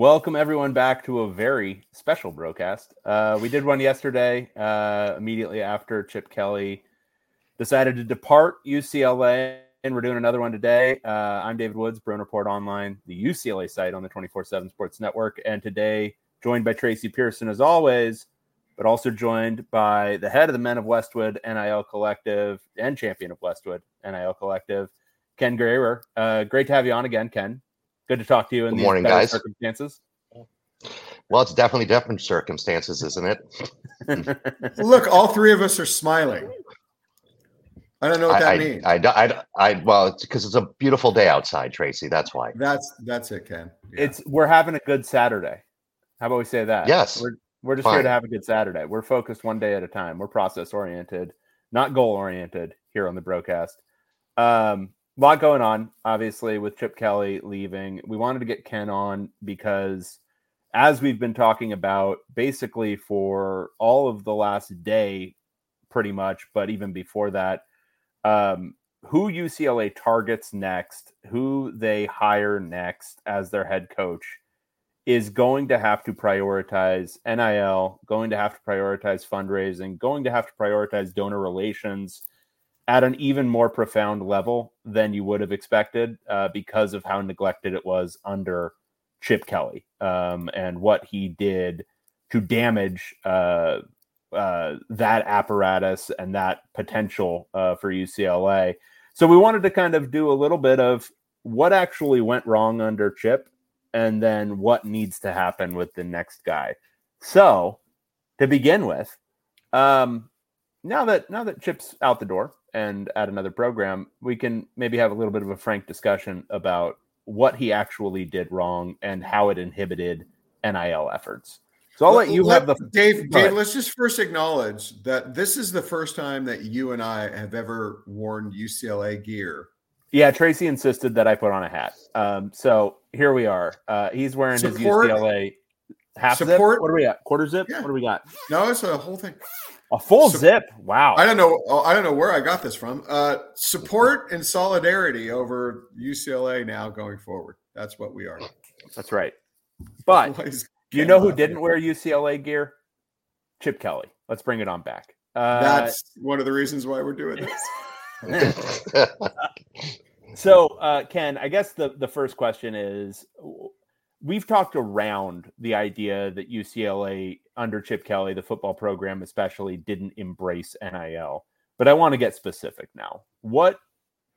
Welcome everyone back to a very special broadcast. Uh, we did one yesterday, uh, immediately after Chip Kelly decided to depart UCLA, and we're doing another one today. Uh, I'm David Woods, Bruin Report Online, the UCLA site on the 24/7 Sports Network, and today joined by Tracy Pearson as always, but also joined by the head of the Men of Westwood NIL Collective and champion of Westwood NIL Collective, Ken Graiwer. Uh, great to have you on again, Ken. Good to talk to you in Good these morning, guys. circumstances. Well, it's definitely different circumstances, isn't it? Look, all three of us are smiling. I don't know what that I, means. I, I, I, I, well, it's because it's a beautiful day outside, Tracy. That's why. that's that's it, Ken. Yeah. It's we're having a good Saturday. How about we say that? Yes. We're we're just here to have a good Saturday. We're focused one day at a time. We're process oriented, not goal oriented here on the broadcast. Um, a lot going on, obviously, with Chip Kelly leaving. We wanted to get Ken on because as we've been talking about basically for all of the last day, pretty much, but even before that, um, who UCLA targets next, who they hire next as their head coach, is going to have to prioritize NIL, going to have to prioritize fundraising, going to have to prioritize donor relations at an even more profound level than you would have expected uh, because of how neglected it was under Chip Kelly um, and what he did to damage uh, uh, that apparatus and that potential uh, for UCLA. So we wanted to kind of do a little bit of what actually went wrong under Chip and then what needs to happen with the next guy. So to begin with, um, now that now that Chip's out the door and at another program, we can maybe have a little bit of a frank discussion about what he actually did wrong and how it inhibited NIL efforts. So I'll let you have the Dave. Dave, let's just first acknowledge that this is the first time that you and I have ever worn UCLA gear. Yeah, Tracy insisted that I put on a hat. Um, so here we are. Uh, he's wearing Support- his UCLA half zip. support- What do we got? Quarter zip? Yeah. What do we got? No, it's a whole thing. A full Sup- zip. Wow. I don't know. oh, I don't know where I got this from. Uh, support and solidarity over UCLA now going forward. That's what we are. That's right. But do you know who didn't wear UCLA gear? Chip Kelly. Let's bring it on back. Uh, That's one of the reasons why we're doing this. so, uh, Ken, I guess the, the first question is we've talked around the idea that UCLA under Chip Kelly, the football program especially, didn't embrace NIL. But I want to get specific now. What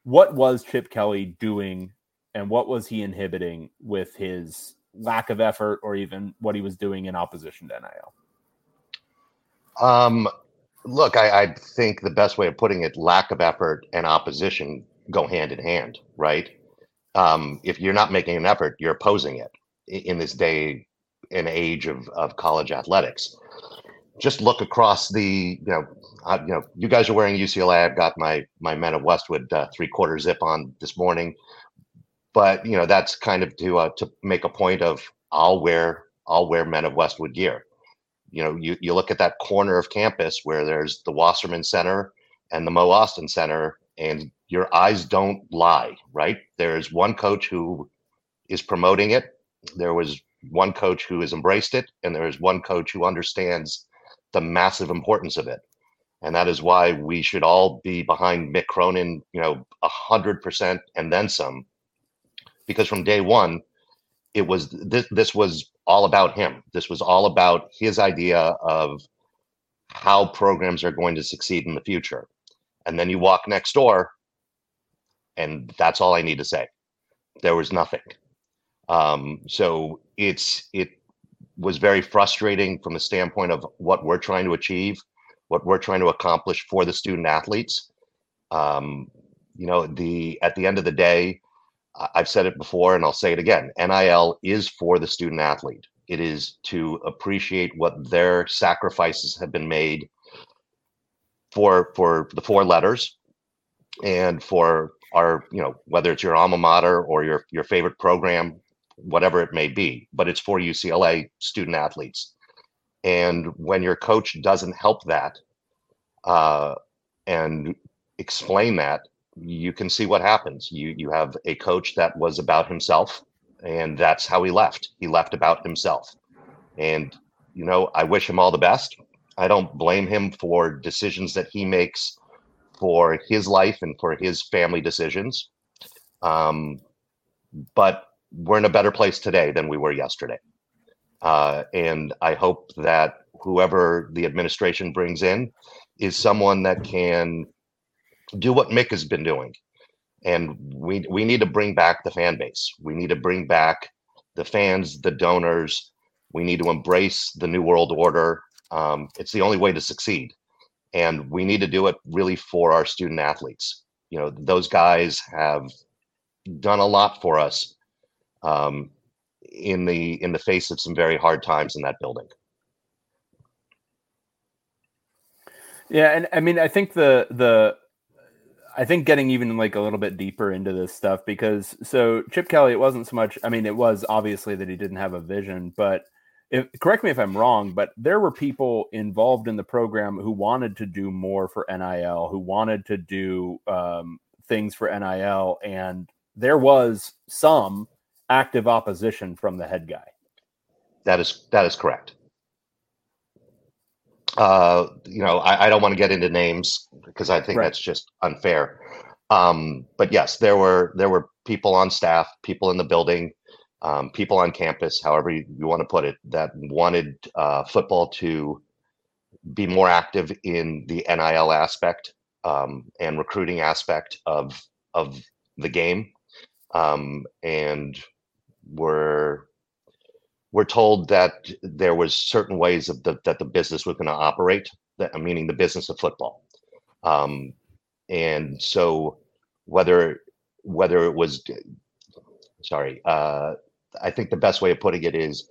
what was Chip Kelly doing and what was he inhibiting with his lack of effort or even what he was doing in opposition to NIL? um, look, I, I think the best way of putting it, lack of effort and opposition go hand in hand, right? Um, if you're not making an effort, you're opposing it in this day and age of, of college athletics. Just look across the, you know, uh, you know, you guys are wearing UCLA. I've got my my Men of Westwood uh, three quarter zip on this morning, but you know that's kind of to uh, to make a point of I'll wear I'll wear Men of Westwood gear. You know, you you look at that corner of campus where there's the Wasserman Center and the Mo Ostin Center, and your eyes don't lie, right? There's one coach who is promoting it. There was one coach who has embraced it, and there is one coach who understands the massive importance of it. And that is why we should all be behind Mick Cronin, you know, a hundred percent and then some. Because from day one, it was this this was all about him. This was all about his idea of how programs are going to succeed in the future. And then you walk next door, and that's all I need to say. There was nothing. Um, so it's it was very frustrating from the standpoint of what we're trying to achieve, what we're trying to accomplish for the student athletes. Um, you know, the at the end of the day, I've said it before and I'll say it again. NIL is for the student athlete. It is to appreciate what their sacrifices have been made for for the four letters and for our, you know, whether it's your alma mater or your your favorite program, whatever it may be, but it's for UCLA student athletes. And when your coach doesn't help that uh, and explain that, you can see what happens. You you have a coach that was about himself, and that's how he left. He left about himself, and you know I wish him all the best. I don't blame him for decisions that he makes for his life and for his family decisions. Um, but we're in a better place today than we were yesterday. Uh, and I hope that whoever the administration brings in is someone that can do what Mick has been doing. And we we need to bring back the fan base. We need to bring back the fans, the donors. We need to embrace the new world order. Um, it's the only way to succeed, and we need to do it really for our student athletes. You know, those guys have done a lot for us um, in the in the face of some very hard times in that building. Yeah, and I mean, I think the the I think getting even like a little bit deeper into this stuff because so Chip Kelly, it wasn't so much. I mean, it was obviously that he didn't have a vision, but if, correct me if I'm wrong, but there were people involved in the program who wanted to do more for NIL, who wanted to do um, things for NIL, and there was some active opposition from the head guy. That is that is correct. Uh, you know, I, I don't want to get into names because I think right. that's just unfair. Um, but yes, there were there were people on staff, people in the building, um, people on campus, however you, you, want to put it, that wanted uh, football to be more active in the NIL aspect um, and recruiting aspect of of the game, um, and were we're told that there was certain ways of the, that the business was going to operate that meaning the business of football. Um, and so whether whether it was sorry uh, i think the best way of putting it is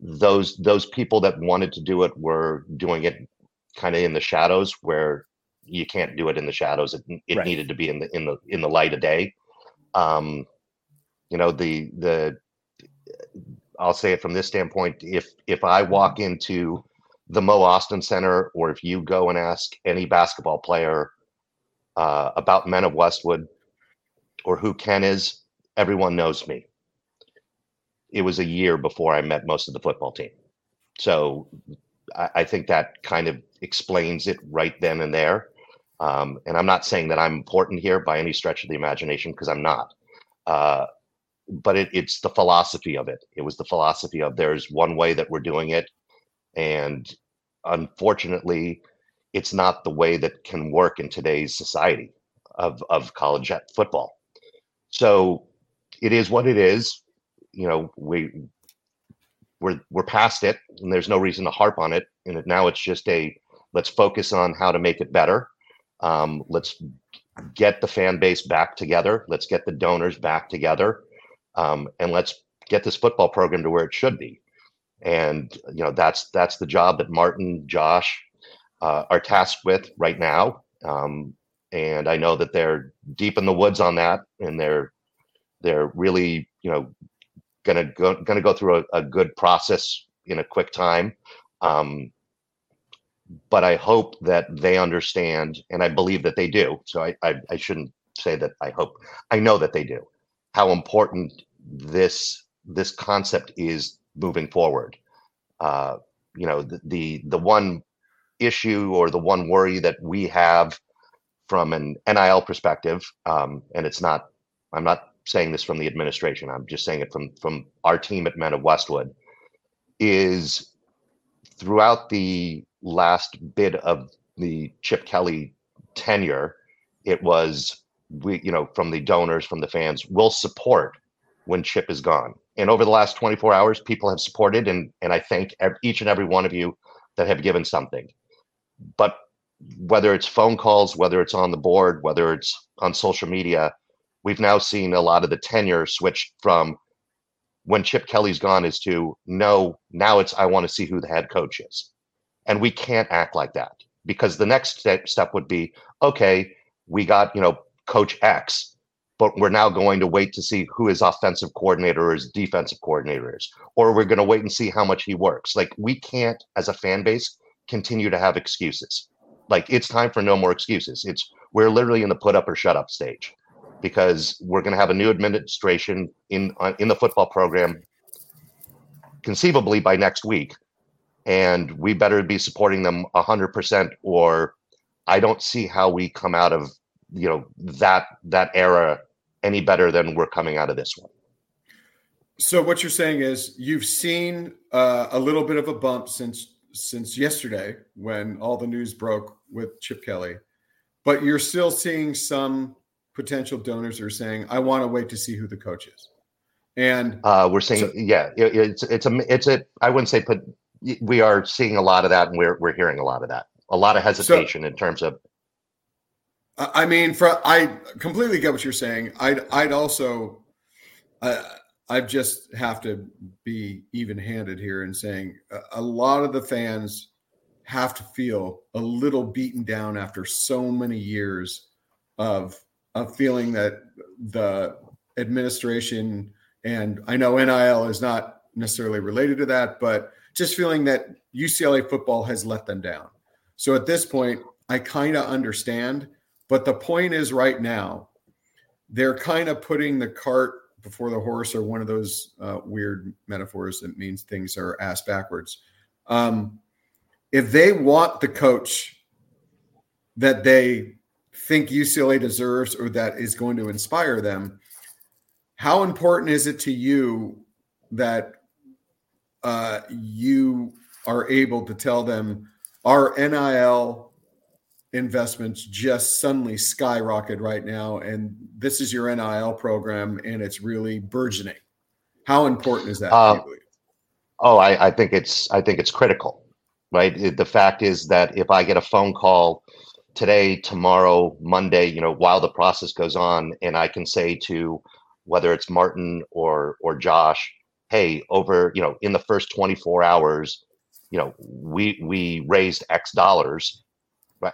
those those people that wanted to do it were doing it kind of in the shadows where you can't do it in the shadows. It, it right. needed to be in the in the in the light of day. Um you know the the I'll say it from this standpoint: if if I walk into the Mo Ostin Center, or if you go and ask any basketball player uh, about Men of Westwood or who Ken is, everyone knows me. It was a year before I met most of the football team, so I, I think that kind of explains it right then and there. Um, and I'm not saying that I'm important here by any stretch of the imagination because I'm not. Uh, but it, it's the philosophy of it. It was the philosophy of there's one way that we're doing it, and unfortunately, it's not the way that can work in today's society of of college football. So it is what it is. You know, we we're we're past it, and there's no reason to harp on it. And now it's just a let's focus on how to make it better. Um, let's get the fan base back together. Let's get the donors back together um, and let's get this football program to where it should be. And you know that's that's the job that Martin, Josh uh, are tasked with right now. Um, and I know that they're deep in the woods on that, and they're they're really you know gonna go gonna go through a, a good process in a quick time. Um, but I hope that they understand, and I believe that they do. So I, I, I shouldn't say that I hope. I know that they do how important this this concept is moving forward. Uh, you know, the, the the one issue or the one worry that we have from an NIL perspective, um, and it's not. I'm not saying this from the administration. I'm just saying it from from our team at Men of Westwood. Is throughout the last bit of the Chip Kelly tenure, it was we you know from the donors from the fans will support when chip is gone. And over the last 24 hours people have supported and and i thank each and every one of you that have given something. But whether it's phone calls whether it's on the board whether it's on social media we've now seen a lot of the tenure switch from when chip kelly's gone is to no now it's i want to see who the head coach is. And we can't act like that because the next step, step would be okay we got you know coach X, but we're now going to wait to see who his offensive coordinator or his defensive coordinator is, or we're going to wait and see how much he works. Like we can't, as a fan base, continue to have excuses. Like it's time for no more excuses. It's we're literally in the put up or shut up stage, because we're going to have a new administration in uh, in the football program conceivably by next week and we better be supporting them 100% or i don't see how we come out of you know that that era any better than we're coming out of this one so what you're saying is you've seen uh, a little bit of a bump since since yesterday when all the news broke with chip kelly but you're still seeing some potential donors are saying i want to wait to see who the coach is and uh, we're saying so, yeah it, it's it's a it's a i wouldn't say but we are seeing a lot of that, and we're we're hearing a lot of that. A lot of hesitation so, in terms of. I mean, for I completely get what you're saying. I'd I'd also, I I just have to be even handed here in saying a lot of the fans have to feel a little beaten down after so many years of of feeling that the administration and I know NIL is not necessarily related to that, but just feeling that UCLA football has let them down. So at this point, I kind of understand. But the point is, right now, they're kind of putting the cart before the horse, or one of those uh, weird metaphors that means things are ass backwards. Um, if they want the coach that they think UCLA deserves or that is going to inspire them, how important is it to you that uh, you are able to tell them our NIL investments just suddenly skyrocket right now, and this is your NIL program, and it's really burgeoning. How important is that? Uh, oh, I, I think it's I think it's critical, right? The fact is that if I get a phone call today, tomorrow, Monday, you know, while the process goes on, and I can say to whether it's Martin or or Josh, hey, over, you know, in the first 24 hours, you know, we we raised X dollars.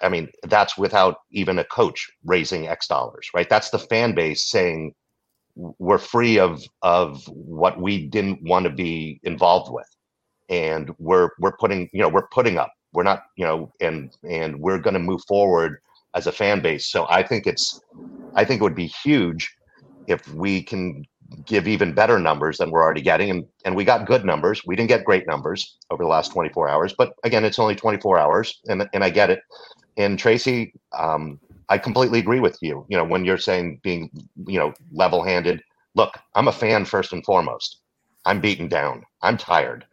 I mean, that's without even a coach raising X dollars, right? That's the fan base saying we're free of of what we didn't want to be involved with. And we're we're putting, you know, we're putting up. We're not, you know, and and we're going to move forward as a fan base. So I think it's I think it would be huge if we can give even better numbers than we're already getting. And, and we got good numbers. We didn't get great numbers over the last 24 hours, but again, it's only 24 hours and, and I get it. And Tracy, um, I completely agree with you. You know, when you're saying being, you know, level handed, look, I'm a fan first and foremost. I'm beaten down. I'm tired.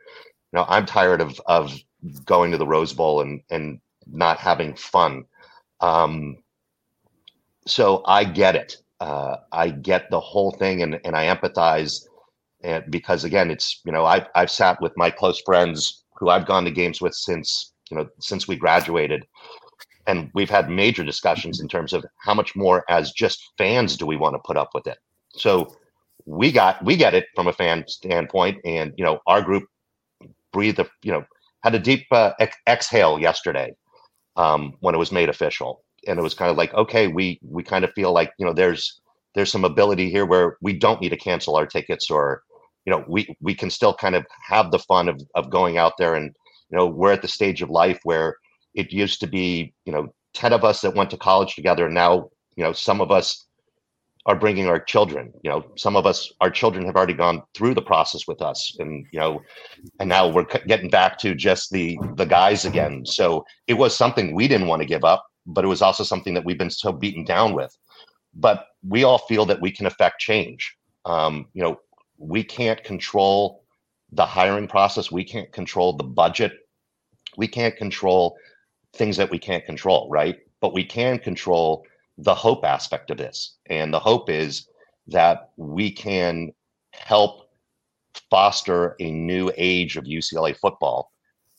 You know, I'm tired of, of going to the Rose Bowl and, and not having fun. Um, so I get it uh, I get the whole thing and, and I empathize. And because again, it's, you know, I've, I've sat with my close friends who I've gone to games with since, you know, since we graduated. And we've had major discussions in terms of how much more as just fans do we want to put up with it. So we got, we get it from a fan standpoint. And, you know, our group breathed, a, you know, had a deep uh, ex- exhale yesterday um, when it was made official and it was kind of like okay we we kind of feel like you know there's there's some ability here where we don't need to cancel our tickets or you know we we can still kind of have the fun of of going out there and you know we're at the stage of life where it used to be you know 10 of us that went to college together and now you know some of us are bringing our children you know some of us our children have already gone through the process with us and you know and now we're getting back to just the the guys again so it was something we didn't want to give up but it was also something that we've been so beaten down with. But we all feel that we can affect change. Um, you know, we can't control the hiring process. We can't control the budget. We can't control things that we can't control, right? But we can control the hope aspect of this. And the hope is that we can help foster a new age of UCLA football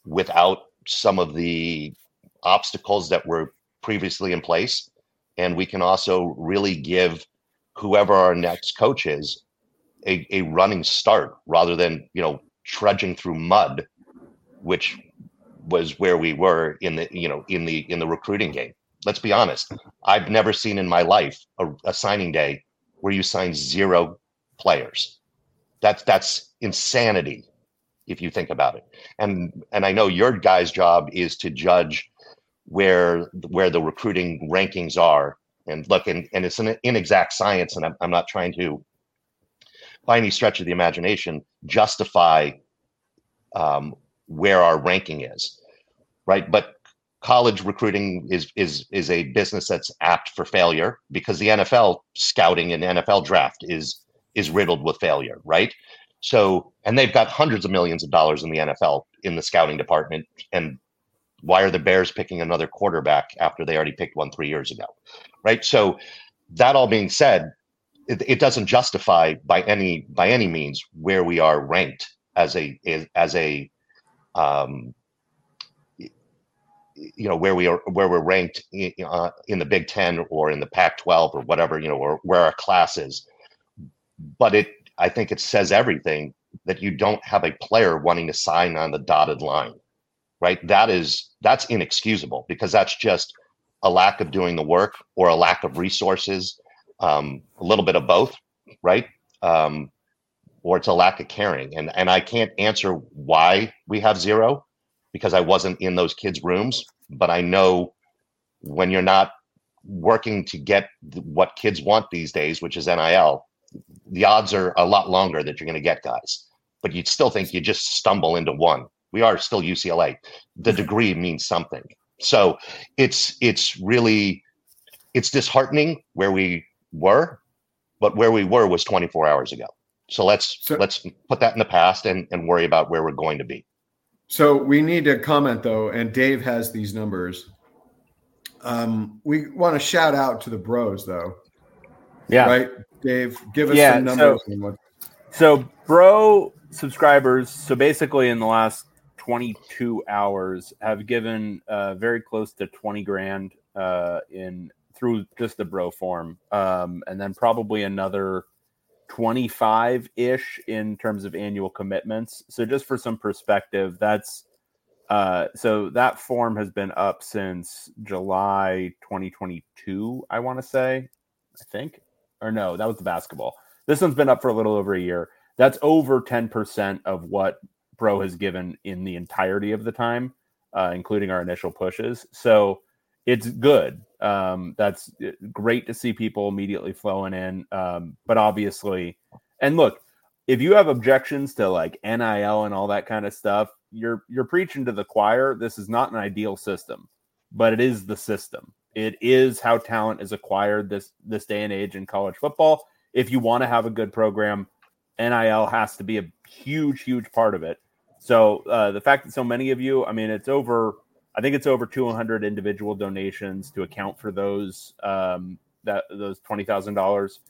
without some of the obstacles that were previously in place. And we can also really give whoever our next coach is a, a running start rather than, you know, trudging through mud, which was where we were in the, you know, in the in the recruiting game. Let's be honest. I've never seen in my life a, a signing day where you sign zero players. That's that's insanity if you think about it. And and I know your guy's job is to judge where where the recruiting rankings are And look, and, and it's an inexact science, and I'm, I'm not trying to, by any stretch of the imagination, justify um, where our ranking is, right? But college recruiting is is is a business that's apt for failure because the NFL scouting and NFL draft is is riddled with failure, right? So, and they've got hundreds of millions of dollars in the NFL in the scouting department, and why are the Bears picking another quarterback after they already picked one three years ago, right? So, that all being said, it, it doesn't justify by any by any means where we are ranked as a as a um, you know where we are where we're ranked in, uh, in the Big Ten or in the Pac-12 or whatever you know or where our class is. But it, I think it says everything that you don't have a player wanting to sign on the dotted line, right? That is that's inexcusable because that's just a lack of doing the work or a lack of resources, um, a little bit of both, right? Um, or it's a lack of caring. And and I can't answer why we have zero because I wasn't in those kids' rooms, but I know when you're not working to get what kids want these days, which is NIL, the odds are a lot longer that you're going to get guys. But you'd still think you just stumble into one. We are still UCLA. The mm-hmm. degree means something. So it's it's really it's disheartening where we were, but where we were was 24 hours ago. So let's so, let's put that in the past and, and worry about where we're going to be. So we need to comment though, and Dave has these numbers. Um, we want to shout out to the bros though. Yeah. Right, Dave. Give us yeah, some numbers. So, so bro subscribers. So basically, in the last 22 hours, have given uh, very close to 20 grand uh, in through just the bro form, um, and then probably another 25 ish in terms of annual commitments. So, just for some perspective, that's uh, so that form has been up since July 2022, I want to say, I think, or no, that was the basketball. This one's been up for a little over a year. That's over 10% of what Bro has given in the entirety of the time, uh, including our initial pushes. So, it's good. Um, that's uh, great to see people immediately flowing in. Um, but obviously, and look, if you have objections to like NIL and all that kind of stuff, you're you're preaching to the choir. This is not an ideal system, but it is the system. It is how talent is acquired this this day and age in college football. If you want to have a good program, NIL has to be a huge, huge part of it. So uh, the fact that so many of you, I mean, it's over I think it's over 200 individual donations to account for those um, that those twenty thousand um, dollars.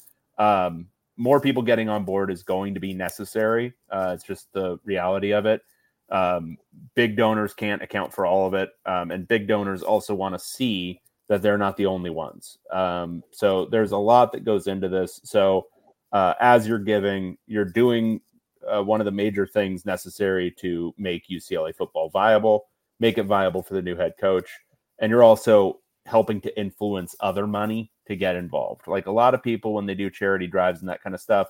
More people getting on board is going to be necessary. Uh, it's just the reality of it. Um, big donors can't account for all of it, um, and big donors also want to see that they're not the only ones. Um, so there's a lot that goes into this. So uh, as you're giving, you're doing uh, one of the major things necessary to make UCLA football viable make it viable for the new head coach. And you're also helping to influence other money to get involved. Like a lot of people, when they do charity drives and that kind of stuff,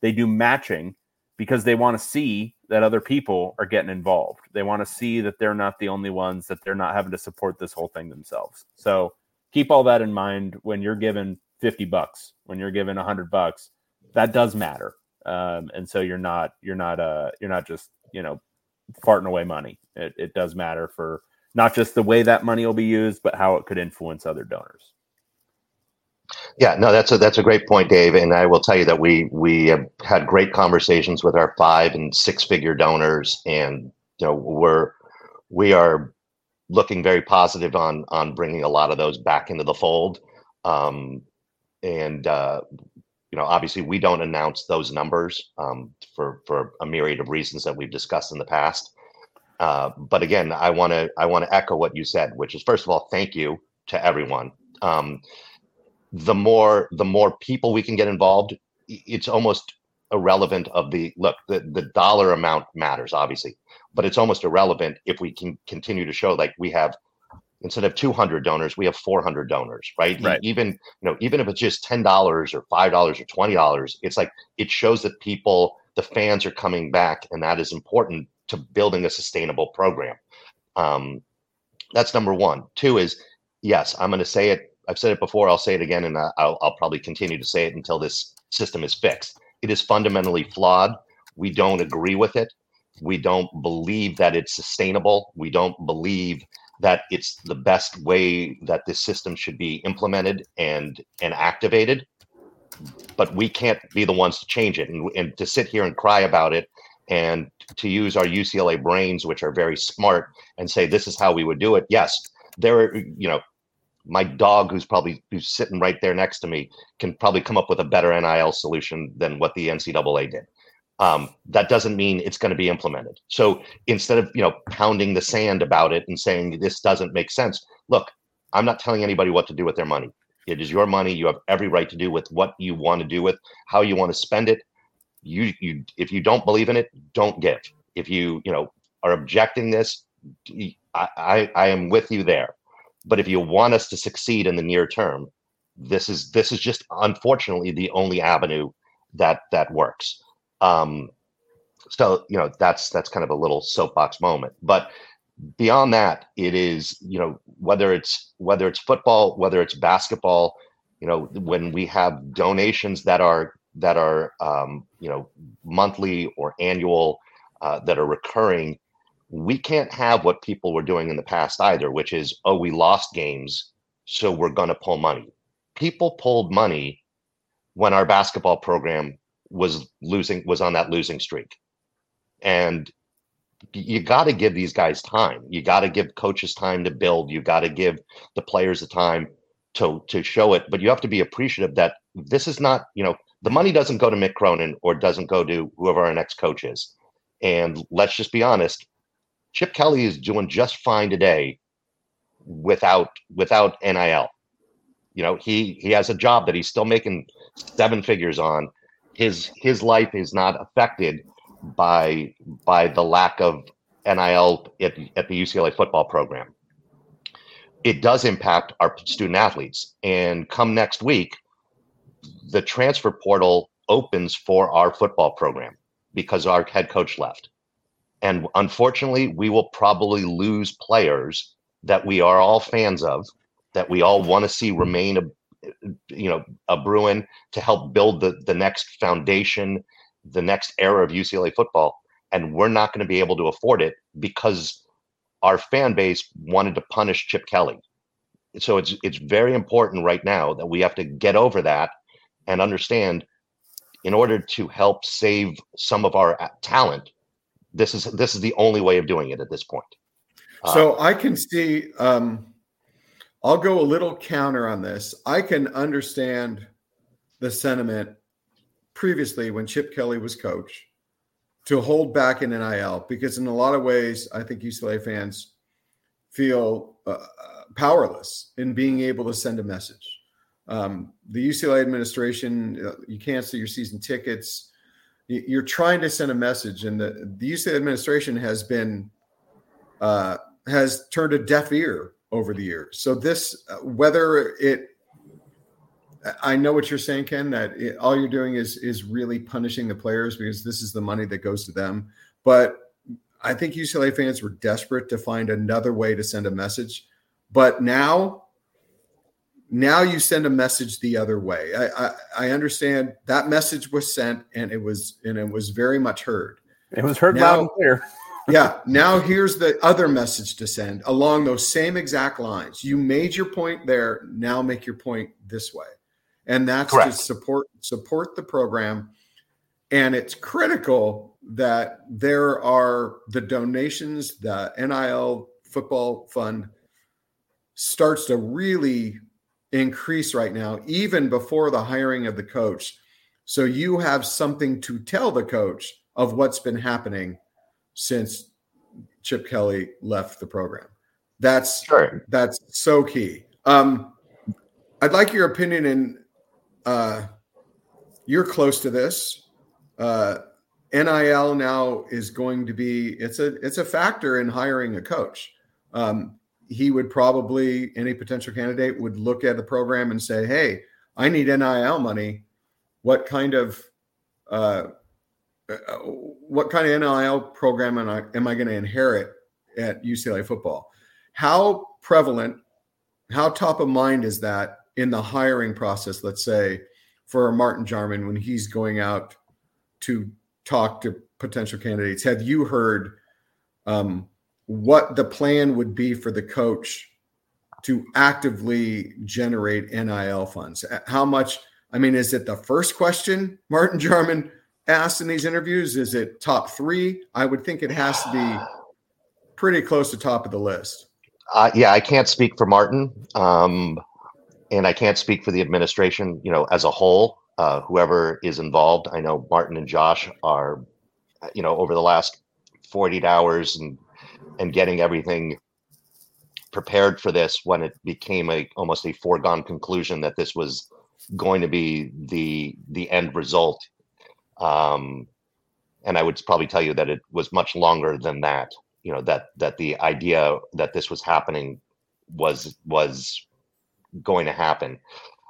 they do matching because they want to see that other people are getting involved. They want to see that they're not the only ones, that they're not having to support this whole thing themselves. So keep all that in mind when you're given 50 bucks, when you're given 100 bucks, that does matter. Um, and so you're not, you're not, uh, you're not just, you know, farting away money. It, it does matter for not just the way that money will be used, but how it could influence other donors. Yeah, no, that's a that's a great point, Dave. And I will tell you that we we have had great conversations with our five and six figure donors, and you know we're we are looking very positive on on bringing a lot of those back into the fold. Um, and uh, you know, obviously we don't announce those numbers um, for for a myriad of reasons that we've discussed in the past. Uh, but again, I want to I want to echo what you said, which is first of all, thank you to everyone. Um, the more the more people we can get involved, it's almost irrelevant of the look. The the dollar amount matters obviously, but it's almost irrelevant if we can continue to show like we have instead of 200 donors we have 400 donors right, right. even you know even if it's just $10 or $5 or $20 it's like it shows that people the fans are coming back and that is important to building a sustainable program um, that's number one two is yes i'm going to say it I've said it before. I'll say it again, and I'll, I'll probably continue to say it until this system is fixed. It is fundamentally flawed. We don't agree with it. We don't believe that it's sustainable. We don't believe that it's the best way that this system should be implemented and and activated. But we can't be the ones to change it, and, and to sit here and cry about it, and to use our UCLA brains, which are very smart, and say this is how we would do it. Yes, there are you know my dog who's probably who's sitting right there next to me can probably come up with a better NIL solution than what the NCAA did. Um, that doesn't mean it's going to be implemented. So instead of you know pounding the sand about it and saying this doesn't make sense, look, I'm not telling anybody what to do with their money. It is your money. You have every right to do with what you want to do with how you want to spend it. You you if you don't believe in it, don't give. If you you know are objecting this, I, I, I am with you there. But if you want us to succeed in the near term, this is this is just unfortunately the only avenue that that works. Um, so you know that's that's kind of a little soapbox moment. But beyond that, it is you know whether it's whether it's football, whether it's basketball, you know when we have donations that are that are um, you know monthly or annual uh, that are recurring we can't have what people were doing in the past either, which is, oh, we lost games, so we're going to pull money. People pulled money when our basketball program was losing, was on that losing streak. And you got to give these guys time. You got to give coaches time to build. You got to give the players the time to to show it. But you have to be appreciative that this is not, you know, the money doesn't go to Mick Cronin or doesn't go to whoever our next coach is. And let's just be honest, Chip Kelly is doing just fine today without without NIL. You know, he he has a job that he's still making seven figures on. His his life is not affected by by the lack of NIL at, at the UCLA football program. It does impact our student athletes. And come next week, the transfer portal opens for our football program because our head coach left. And unfortunately, we will probably lose players that we are all fans of, that we all want to see remain a you know a Bruin to help build the the next foundation, the next era of UCLA football. And we're not going to be able to afford it because our fan base wanted to punish Chip Kelly. So it's it's very important right now that we have to get over that and understand in order to help save some of our talent this is this is the only way of doing it at this point. So uh, I can see. Um, I'll go a little counter on this. I can understand the sentiment previously when Chip Kelly was coach to hold back in NIL because in a lot of ways I think UCLA fans feel uh, powerless in being able to send a message. Um, the UCLA administration, uh, you cancel your season tickets you're trying to send a message, and the, the UCLA administration has been uh, has turned a deaf ear over the years. So this, uh, whether it, I know what you're saying, Ken, that it, all you're doing is is really punishing the players because this is the money that goes to them. But I think UCLA fans were desperate to find another way to send a message. But now now you send a message the other way. I, I, I understand that message was sent and it was and it was very much heard. It was heard now, loud and clear. Yeah. Now here's the other message to send along those same exact lines. You made your point there. Now make your point this way, and that's Correct. to support support the program. And it's critical that there are the donations. The NIL football fund starts to really increase right now, even before the hiring of the coach. So you have something to tell the coach of what's been happening since Chip Kelly left the program. That's sure. that's so key. Um, I'd like your opinion, and uh, you're close to this. Uh, NIL now is going to be it's a it's a factor in hiring a coach. Um, he would probably any potential candidate would look at the program and say, "Hey, I need NIL money. What kind of uh, uh Uh, uh, what kind of NIL program am I, am I going to inherit at UCLA football? How prevalent how top of mind is that in the hiring process? Let's say for Martin Jarmond when he's going out to talk to potential candidates. Have you heard um, what the plan would be for the coach to actively generate NIL funds? Uh, how much? I mean, is it the first question Martin Jarmond asked in these interviews? Is it top three? I would think it has to be pretty close to top of the list. Uh, yeah, I can't speak for Martin, um, and I can't speak for the administration. You know, as a whole, uh, whoever is involved. I know Martin and Josh are, you know, over the last 48 hours and and getting everything prepared for this when it became a almost a foregone conclusion that this was going to be the the end result um, and I would probably tell you that it was much longer than that. You know that that the idea that this was happening was was going to happen.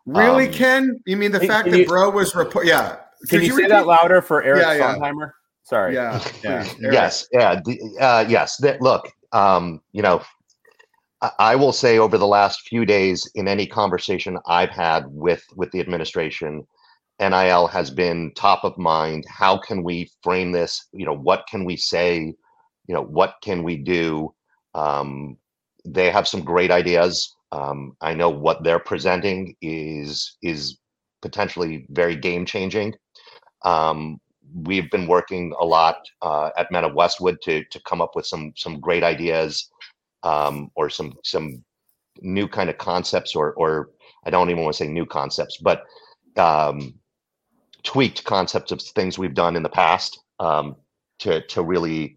Really, um, Ken? You mean the fact that you, Bro was report? Yeah. Can you, you say repeat? that louder for Eric yeah, yeah. Sondheimer? Sorry. Yeah. yeah. yes. Yeah. The, uh, yes. That, look. Um, you know, I, I will say over the last few days, in any conversation I've had with with the administration, NIL has been top of mind. How can we frame this? You know, what can we say? You know, what can we do? Um, they have some great ideas. Um, I know what they're presenting is is potentially very game changing. Um, we've been working a lot uh, at of Westwood to to come up with some some great ideas um, or some some new kind of concepts or or I don't even want to say new concepts, but um, tweaked concepts of things we've done in the past um, to to really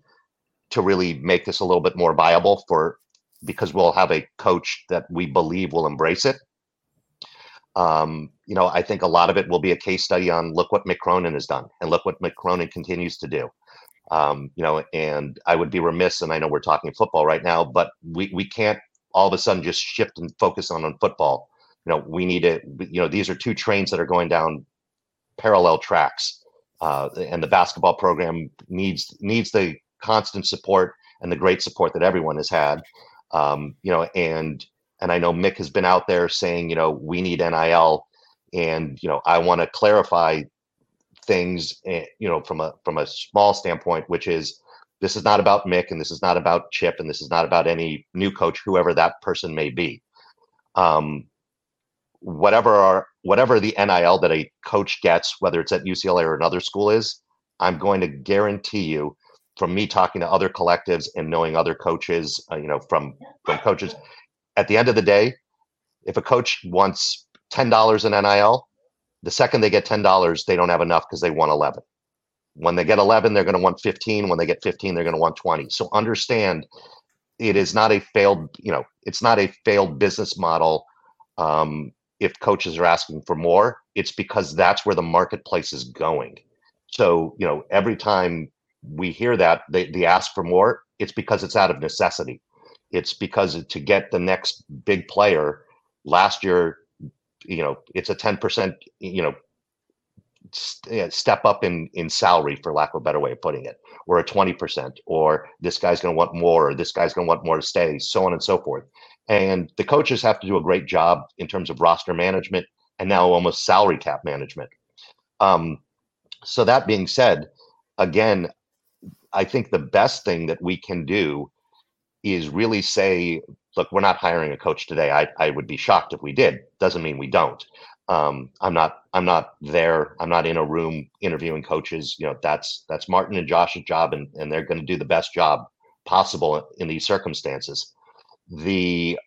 to really make this a little bit more viable for because we'll have a coach that we believe will embrace it. Um, you know, I think a lot of it will be a case study on look what Mick has done and look what Mick continues to do. Um, you know, and I would be remiss, and I know we're talking football right now, but we we can't all of a sudden just shift and focus on on football. You know, we need to. You know, these are two trains that are going down parallel tracks. Uh, and the basketball program needs needs the constant support and the great support that everyone has had. Um, you know, and and I know Mick has been out there saying, you know, we need NIL, and you know, I want to clarify things, eh, you know, from a from a small standpoint, which is this is not about Mick, and this is not about Chip, and this is not about any new coach, whoever that person may be. Um, whatever our whatever the NIL that a coach gets, whether it's at UCLA or another school is, I'm going to guarantee you from me talking to other collectives and knowing other coaches, uh, you know, from from coaches, at the end of the day, if a coach wants ten dollars in NIL, the second they get ten dollars, they don't have enough because they want eleven. When they get eleven, they're going to want fifteen. When they get fifteen, they're going to want twenty. So understand, it is not a failed, you know, it's not a failed business model. Um, if coaches are asking for more, it's because that's where the marketplace is going. So, you know, every time we hear that they, they ask for more, it's because it's out of necessity. It's because to get the next big player last year, you know, it's a 10%, you know, eh, step up in in salary for lack of a better way of putting it or a 20% or this guy's going to want more or this guy's going to want more to stay so on and so forth and the coaches have to do a great job in terms of roster management and now almost salary cap management. Um, so that being said, again, I think the best thing that we can do is really say, look, we're not hiring a coach today. I, I would be shocked if we did. Doesn't mean we don't. Um, I'm not I'm not there. I'm not in a room interviewing coaches. You know, that's that's Martin and Josh's job, and, and they're going to do the best job possible in these circumstances the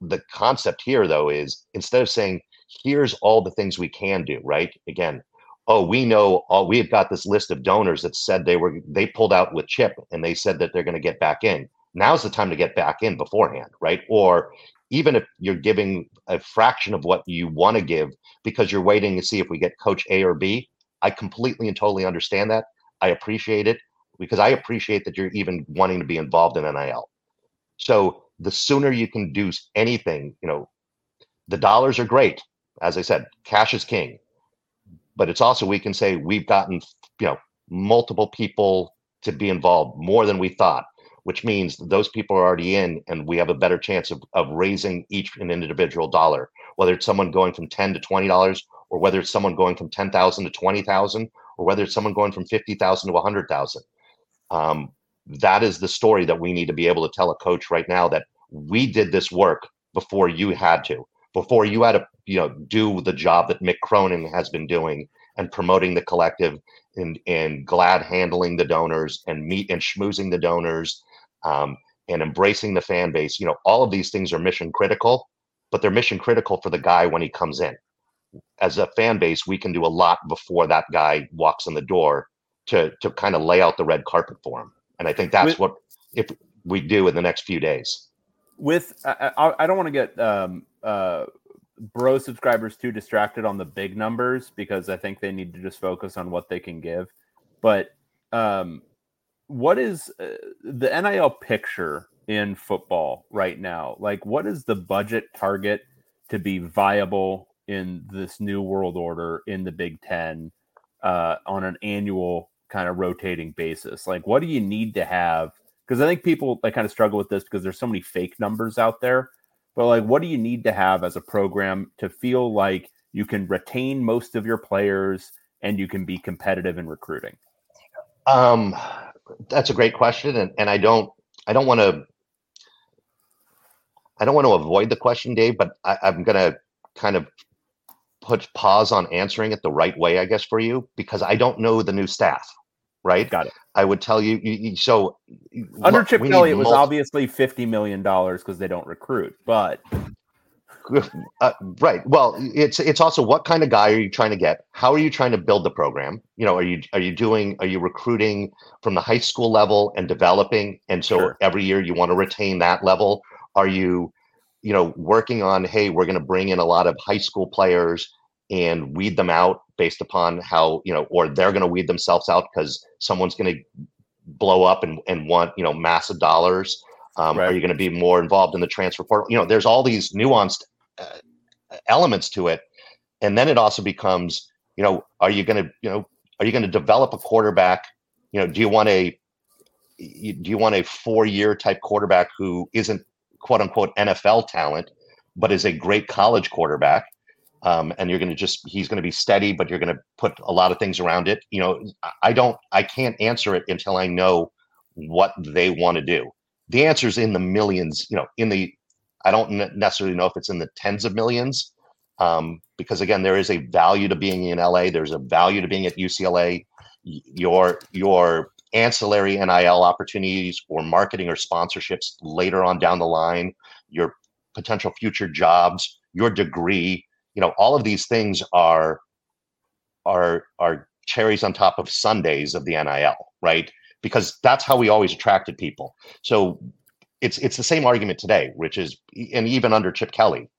the concept here though is instead of saying here's all the things we can do right? Again oh we know all we've got this list of donors that said they were they pulled out with chip and they said that they're going to get back in. Now's the time to get back in beforehand right? Or even if you're giving a fraction of what you want to give because you're waiting to see if we get coach a or b i completely and totally understand that. I appreciate it because i appreciate that you're even wanting to be involved in nil so the sooner you can do anything, you know, the dollars are great. As I said, cash is king. But it's also we can say we've gotten, you know, multiple people to be involved more than we thought. which means those people are already in and we have a better chance of, of raising each an individual dollar, whether it's someone going from 10 to $20 or whether it's someone going from 10,000 to 20,000 or whether it's someone going from 50,000 to 100,000. Um, that is the story that we need to be able to tell a coach right now that we did this work before you had to, before you had to, you know, do the job that Mick Cronin has been doing and promoting the collective and and glad handling the donors and meet and schmoozing the donors um, and embracing the fan base. You know, all of these things are mission critical, but they're mission critical for the guy when he comes in. As a fan base, we can do a lot before that guy walks in the door to to kind of lay out the red carpet for him. And I think that's with, what if we do in the next few days. With I, I don't want to get um, uh, bro subscribers too distracted on the big numbers because I think they need to just focus on what they can give. But um, what is uh, the NIL picture in football right now? Like, what is the budget target to be viable in this new world order in the Big Ten uh, on an annual kind of rotating basis? Like, what do you need to have? Because I think people like kind of struggle with this because there's so many fake numbers out there but like what do you need to have as a program to feel like you can retain most of your players and you can be competitive in recruiting um that's a great question and, and i don't i don't want to i don't want to avoid the question dave but I, i'm to kind of put pause on answering it the right way i guess for you because i don't know the new staff right? Got it. I would tell you. you, you so under Chip Kelly, it was multi- obviously fifty million dollars because they don't recruit, but. Uh, right. Well, it's it's also what kind of guy are you trying to get? How are you trying to build the program? You know, are you are you doing are you recruiting from the high school level and developing? And so sure. every year you want to retain that level. Are you, you know, working on hey, we're going to bring in a lot of high school players and weed them out based upon how you know or they're going to weed themselves out because someone's going to blow up and, and want you know massive dollars. Um, right. are you going to be more involved in the transfer portal? You know there's all these nuanced uh, elements to it. And then it also becomes you know are you going to you know are you going to develop a quarterback? You know do you want a do you want a four year type quarterback who isn't quote unquote nfl talent but is a great college quarterback um, and you're going to just he's going to be steady but you're going to put a lot of things around it. You know i don't i can't answer it until i know what they want to do. The answer is in the millions you know in the i don't necessarily know if it's in the tens of millions um, because again there is a value to being in la there's a value to being at ucla your your ancillary nil opportunities or marketing or sponsorships later on down the line your potential future jobs your degree you know all of these things are are are cherries on top of sundays of the nil right? Because that's how we always attracted people. So it's it's the same argument today which is and even under chip kelly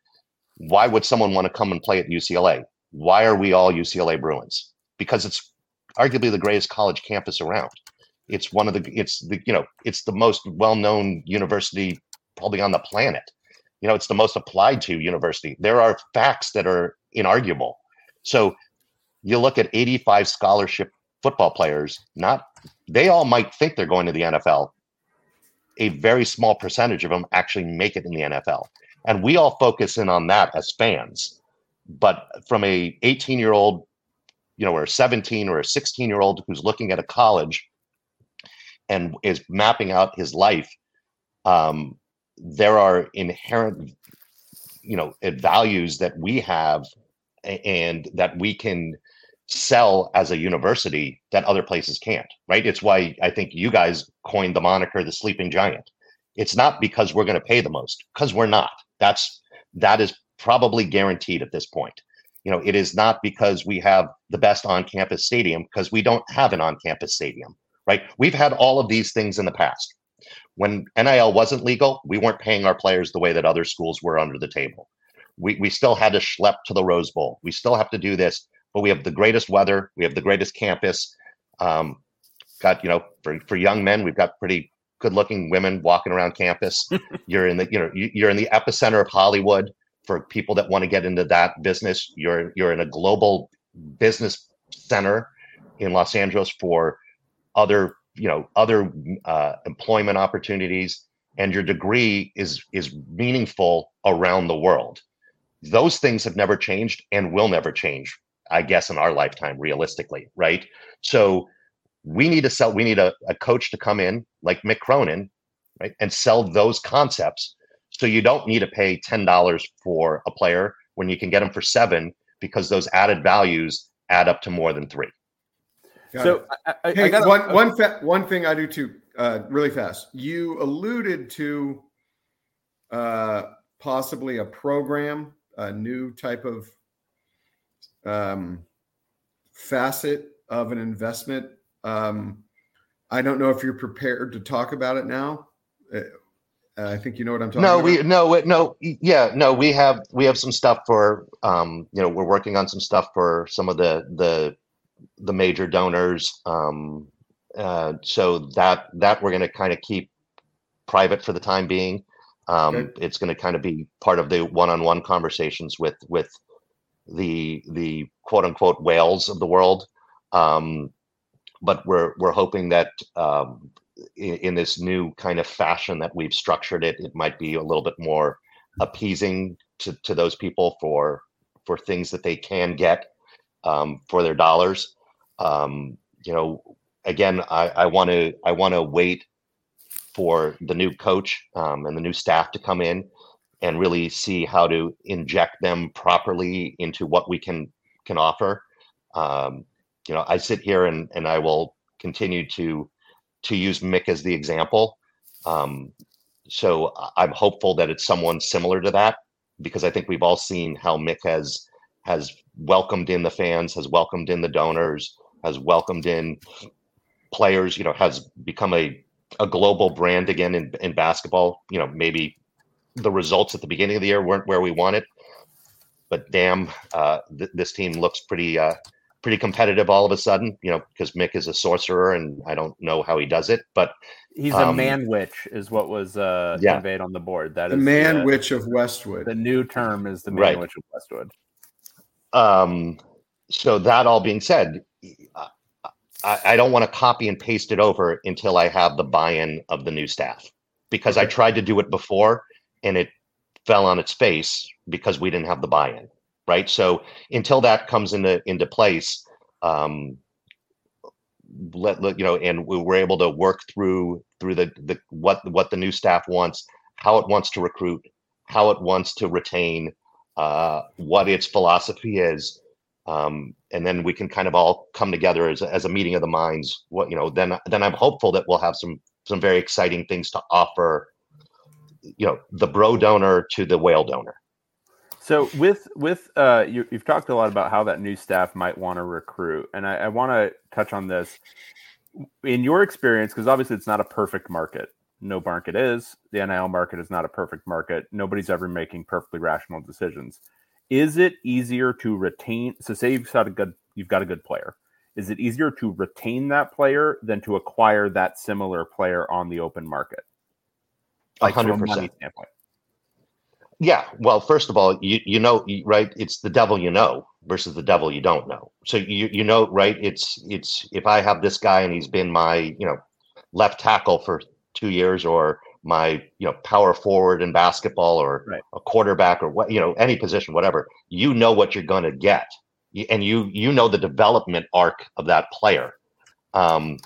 why would someone want to come and play at ucla why are we all ucla bruins? Because it's arguably the greatest college campus around. It's one of the it's the you know it's the most well-known university probably on the planet you know it's the most applied to university. There are facts that are inarguable. So you look at 85 scholarship football players not they all might think they're going to the nfl a very small percentage of them actually make it in the nfl and we all focus in on that as fans. But from a 18 year old you know or a 17 or a 16 year old who's looking at a college and is mapping out his life um, there are inherent you know eh, values that we have and that we can sell as a university that other places can't right? It's why i think you guys coined the moniker the sleeping giant. It's not because we're going to pay the most because we're not. That's that is probably guaranteed at this point. You know it is not because we have the best on campus stadium because we don't have an on campus stadium right? We've had all of these things in the past when NIL wasn't legal, we weren't paying our players the way that other schools were under the table. We, we still had to schlep to the Rose Bowl. We still have to do this, but we have the greatest weather. We have the greatest campus. Um, got, you know, for, for young men, we've got pretty good looking women walking around campus. you're in the, you know, you're in the epicenter of Hollywood for people that want to get into that business. You're, you're in a global business center in Los Angeles for other you know other uh, employment opportunities and your degree is is meaningful around the world. Those things have never changed and will never change i guess in our lifetime realistically right? So we need to sell we need a, a coach to come in like mick cronin right and sell those concepts. So you don't need to pay $10 for a player when you can get them for seven because those added values add up to more than three Got so. I, I, hey, I gotta, one one fa- one thing I do too, uh, really fast. You alluded to uh, possibly a program, a new type of um, facet of an investment. Um, I don't know if you're prepared to talk about it now. Uh, I think you know what I'm talking no about. we no it- no yeah no we have we have some stuff for um you know we're working on some stuff for some of the the the major donors um uh so that that we're going to kind of keep private for the time being um Okay. it's going to kind of be part of the one-on-one conversations with with the the quote unquote whales of the world um but we're we're hoping that um in, in this new kind of fashion that we've structured it, it might be a little bit more appeasing to, to those people for for things that they can get um, for their dollars. Um, you know, again, I, want to I want to wait for the new coach um, and the new staff to come in and really see how to inject them properly into what we can can offer. Um, you know, I sit here and and I will continue to to use Mick as the example. Um, so I'm hopeful that it's someone similar to that because I think we've all seen how Mick has has welcomed in the fans, has welcomed in the donors, has welcomed in players. You know, has become a a global brand again in in basketball. You know, maybe the results at the beginning of the year weren't where we wanted, but damn, uh, th- this team looks pretty uh, pretty competitive all of a sudden. You know, because Mick is a sorcerer, and I don't know how he does it, but he's a um, man witch, is what was uh, Yeah. conveyed on the board. That the is man the, witch of Westwood. the new term is the man Right. witch of Westwood. um, so that all being said, I, I don't want to copy and paste it over until I have the buy-in of the new staff because I tried to do it before and it fell on its face because we didn't have the buy-in, right? So until that comes into into place, um, let, let you know, and we were able to work through through the the what what the new staff wants, how it wants to recruit, how it wants to retain, uh, what its philosophy is, um, and then we can kind of all come together as as a meeting of the minds. What you know, then then I'm hopeful that we'll have some some very exciting things to offer. You know, the bro donor to the whale donor. So with with uh, you, you've talked a lot about how that new staff might want to recruit, and I, I want to touch on this. In your experience, because obviously it's not a perfect market. No market is. The NIL market is not a perfect market. Nobody's ever making perfectly rational decisions. Is it easier to retain? So say you've got a good you've got a good player. Is it easier to retain that player than to acquire that similar player on the open market? Like from hundred a money percent. standpoint. Yeah. Well, first of all, you you know, right? It's the devil you know versus the devil you don't know. So you you know, right? It's it's if I have this guy and he's been my you know left tackle for two years or my you know power forward in basketball or Right. a quarterback or what you know any position whatever you know what you're going to get and you you know the development arc of that player. Um,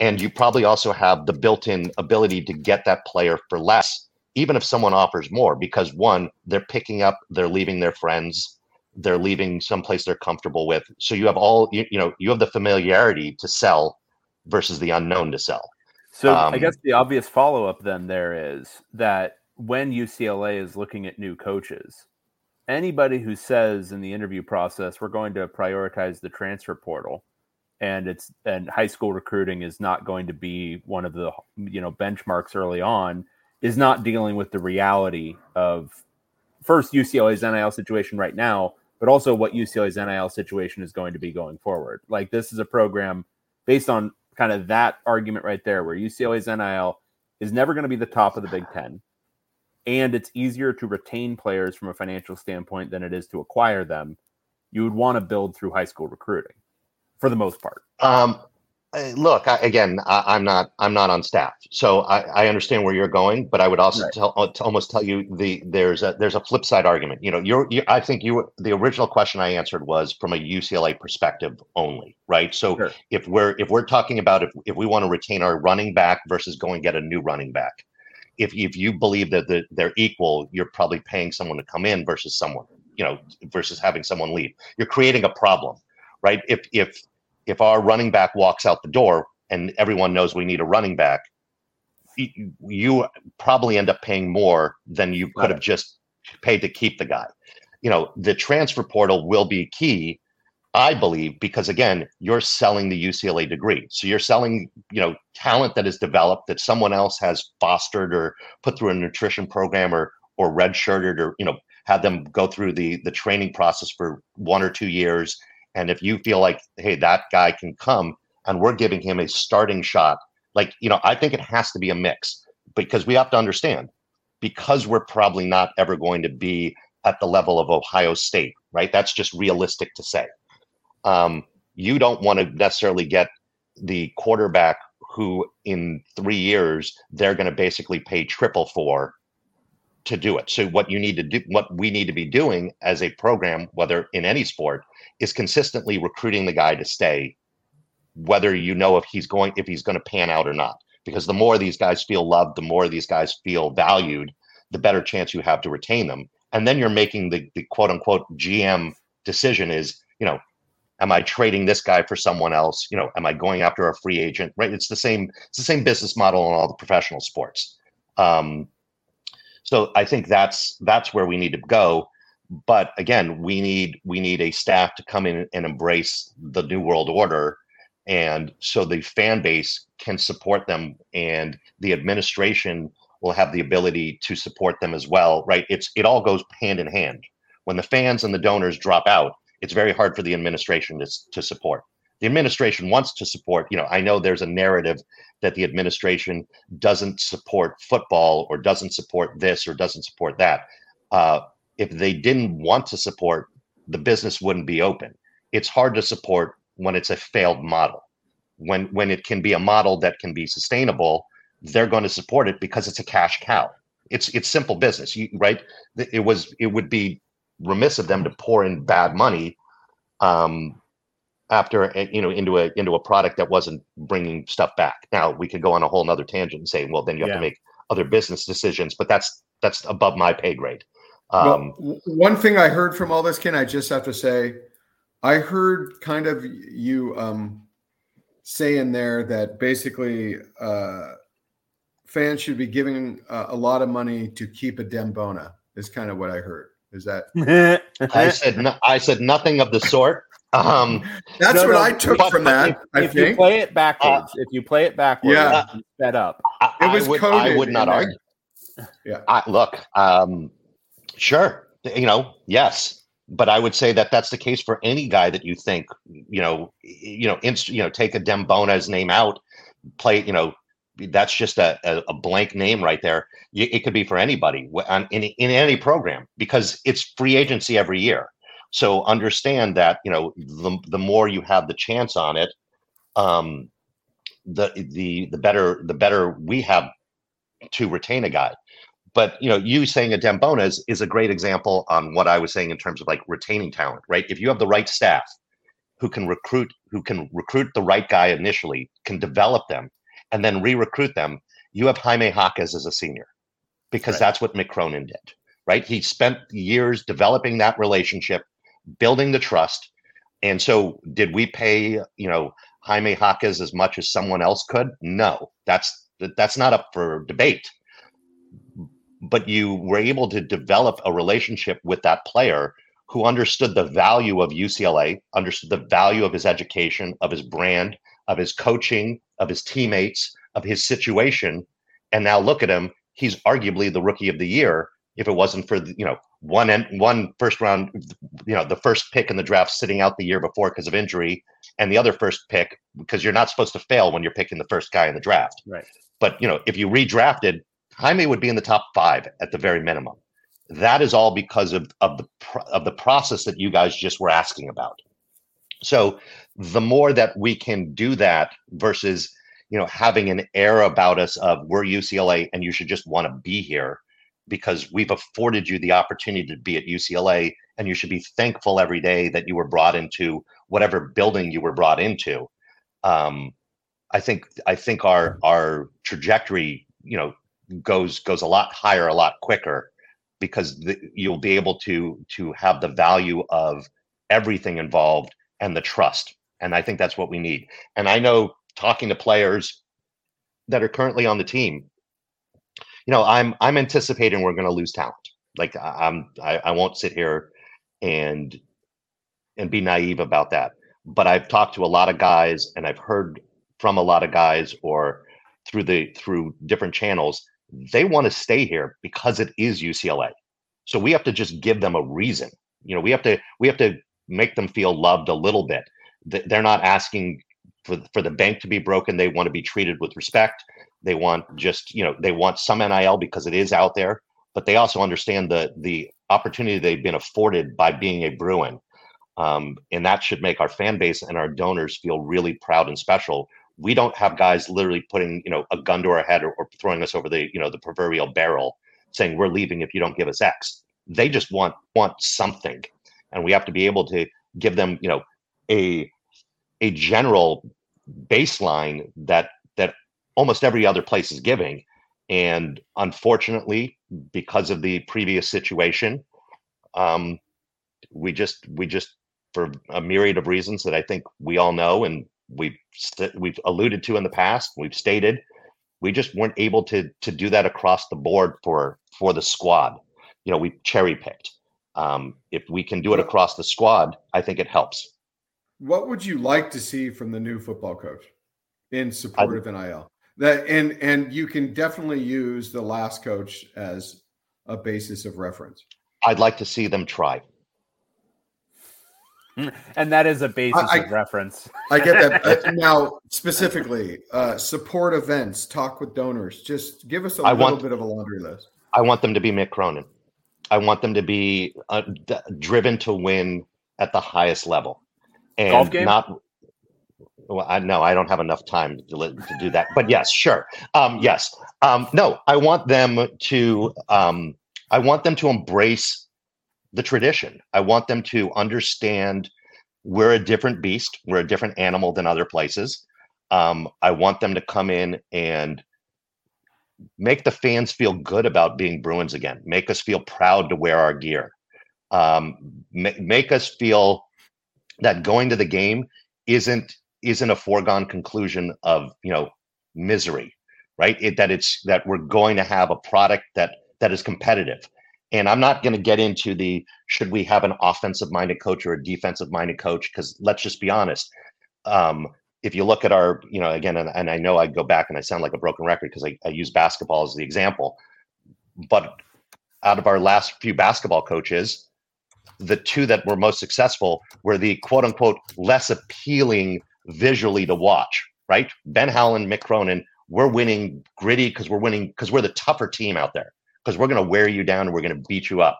and you probably also have the built-in ability to get that player for less even if someone offers more because one they're picking up they're leaving their friends they're leaving someplace they're comfortable with. So you have all you, you know you have the familiarity to sell versus the unknown to sell So I Um, guess the obvious follow up then there is that when UCLA is looking at new coaches, anybody who says in the interview process we're going to prioritize the transfer portal and it's and high school recruiting is not going to be one of the you know benchmarks early on is not dealing with the reality of first UCLA's NIL situation right now, but also what UCLA's NIL situation is going to be going forward. Like this is a program based on kind of that argument right there, where UCLA's NIL is never going to be the top of the Big Ten, and it's easier to retain players from a financial standpoint than it is to acquire them. You would want to build through high school recruiting, for the most part. Um, look, I, again, I, am not I'm not on staff, so I, I understand where you're going, but I would also right. tell uh, almost tell you the there's a there's a flip side argument. You know, you're you, I think you the original question I answered was from a UCLA perspective only, right? So sure. if we're if we're talking about if if we want to retain our running back versus going get a new running back, if if you believe that the, they're equal, you're probably paying someone to come in versus someone you know versus having someone leave. You're creating a problem, right? If if if our running back walks out the door and everyone knows we need a running back, you, probably end up paying more than you could have just paid to keep the guy. You know, the transfer portal will be key, I believe, because again, you're selling the UCLA degree. So you're selling, you know, talent that is developed that someone else has fostered or put through a nutrition program or or redshirted or, you know, had them go through the the training process for one or two years and if you feel like, hey, that guy can come and we're giving him a starting shot, like, you know, I think it has to be a mix because we have to understand because we're probably not ever going to be at the level of Ohio State, right? That's just realistic to say. Um, you don't want to necessarily get the quarterback who in three years they're going to basically pay triple for to do it. So what you need to do, what we need to be doing as a program, whether in any sport, is consistently recruiting the guy to stay, whether you know if he's going if he's going to pan out or not. Because the more these guys feel loved, the more these guys feel valued, the better chance you have to retain them. And then you're making the, the quote unquote GM decision is, you know, am I trading this guy for someone else? You know, am I going after a free agent? Right. It's the same, it's the same business model in all the professional sports. Um, so I think that's that's where we need to go. But again we need we need a staff to come in and embrace the new world order. And so the fan base can support them and the administration will have the ability to support them as well right? It's it all goes hand in hand. When the fans and the donors drop out it's very hard for the administration to, to support the administration wants to support you know i know there's a narrative that the administration doesn't support football or doesn't support this or doesn't support that uh, if they didn't want to support, the business wouldn't be open. It's hard to support when it's a failed model. When when it can be a model that can be sustainable, they're going to support it because it's a cash cow. It's it's simple business, you, right? It was it would be remiss of them to pour in bad money um, after eh, you know into a into a product that wasn't bringing stuff back. Now we could go on a whole nother tangent and say, well, then you have yeah. to make other business decisions, but that's that's above my pay grade. Um, well, one thing I heard from all this, Ken, I just have to say, I heard kind of you um, saying there that basically uh, fans should be giving uh, a lot of money to keep Adem Bona. Is kind of what I heard. Is that? I said no, I said nothing of the sort. Um, That's no, what no, I took from that. If, I if think. you play it backwards, uh, if you play it backwards, yeah, set up. I, it was I would, coded. I would not argue. Yeah. I, look, um, Sure. You know, yes. But I would say that that's the case for any guy that you think, you know, you know, inst- you know, take Adem Bona's name out, play, you know, that's just a, a, a blank name right there. It could be for anybody on, in, in any program because it's free agency every year. So understand that, you know, the, the more you have the chance on it, um, the, the, the better, the better we have to retain a guy. But you know, you saying Adem Bona is, is a great example on what I was saying in terms of like retaining talent, right? If you have the right staff who can recruit, who can recruit the right guy initially, can develop them, and then re-recruit them, you have Jaime Jaquez as a senior, because right. that's what Mick Cronin did, right? He spent years developing that relationship, building the trust. And so did we pay, you know, Jaime Jaquez as much as someone else could? No, that's that's not up for debate but you were able to develop a relationship with that player who understood the value of UCLA, understood the value of his education, of his brand, of his coaching, of his teammates, of his situation. And now look at him. He's arguably the rookie of the year if it wasn't for, you know, one one first round, you know, the first pick in the draft sitting out the year before because of injury, and the other first pick because you're not supposed to fail when you're picking the first guy in the draft. Right. But you know, if you redrafted Jaime would be in the top five at the very minimum. That is all because of, of the of the process that you guys just were asking about. So the more that we can do that versus you know having an air about us of we're UCLA and you should just want to be here because we've afforded you the opportunity to be at UCLA and you should be thankful every day that you were brought into whatever building you were brought into. Um, I think I think our our trajectory, you know, goes goes a lot higher, a lot quicker, because the, you'll be able to to have the value of everything involved and the trust, and I think that's what we need. And I know talking to players that are currently on the team, you know, I'm I'm anticipating we're going to lose talent. Like I'm I, I won't sit here and and be naive about that. But I've talked to a lot of guys and I've heard from a lot of guys or through the through different channels they want to stay here because it is UCLA. So we have to just give them a reason. You know, we have to we have to make them feel loved a little bit. They're not asking for for the bank to be broken. They want to be treated with respect. They want just you know they want some NIL because it is out there, but they also understand the the opportunity they've been afforded by being a Bruin, um, and that should make our fan base and our donors feel really proud and special. We don't have guys literally putting you know a gun to our head or, or throwing us over the you know the proverbial barrel, saying we're leaving if you don't give us X. They just want want something, and we have to be able to give them you know a a general baseline that that almost every other place is giving. And unfortunately because of the previous situation um, we just we just for a myriad of reasons that i think we all know and we've st- we've alluded to in the past we've stated we just weren't able to to do that across the board for for the squad. You know we cherry picked. Um, if we can do it across the squad i think it helps. What would you like to see from the new football coach in support of NIL? That and and you can definitely use the last coach as a basis of reference. I'd like to see them try. And that is a basis I, of reference. I get that. now, specifically, uh, support events, talk with donors. Just give us a I little want, bit of a laundry list. I want them to be Mick Cronin. I want them to be uh, d- driven to win at the highest level and Golf game? not well, I no, I don't have enough time to, to do that. But yes, sure. Um, yes. Um, no, I want them to. Um, I want them to embrace the tradition. I want them to understand we're a different beast. We're a different animal than other places. Um, I want them to come in and make the fans feel good about being Bruins again. Make us feel proud to wear our gear. Um, ma- make us feel that going to the game isn't isn't a foregone conclusion of you know misery right? It, that it's that we're going to have a product that that is competitive. And i'm not going to get into the should we have an offensive minded coach or a defensive minded coach? Because let's just be honest um, if you look at our you know again and, and i know i go back and i sound like a broken record because I, I use basketball as the example but out of our last few basketball coaches the two that were most successful were the quote unquote less appealing visually to watch, right? Ben Howland, Mick Cronin, we're winning gritty because we're winning because we're the tougher team out there because we're going to wear you down and we're going to beat you up.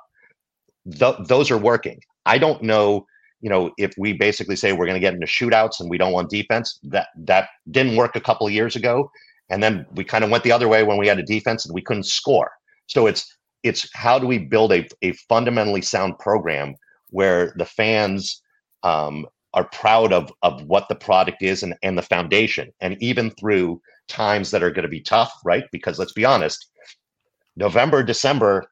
Th- those are working. I don't know, you know, if we basically say we're going to get into shootouts and we don't want defense, that that didn't work a couple of years ago, and then we kind of went the other way when we had a defense and we couldn't score. So it's it's how do we build a, a fundamentally sound program where the fans um, are proud of of what the product is and, and the foundation. And even through times that are going to be tough right? Because let's be honest november december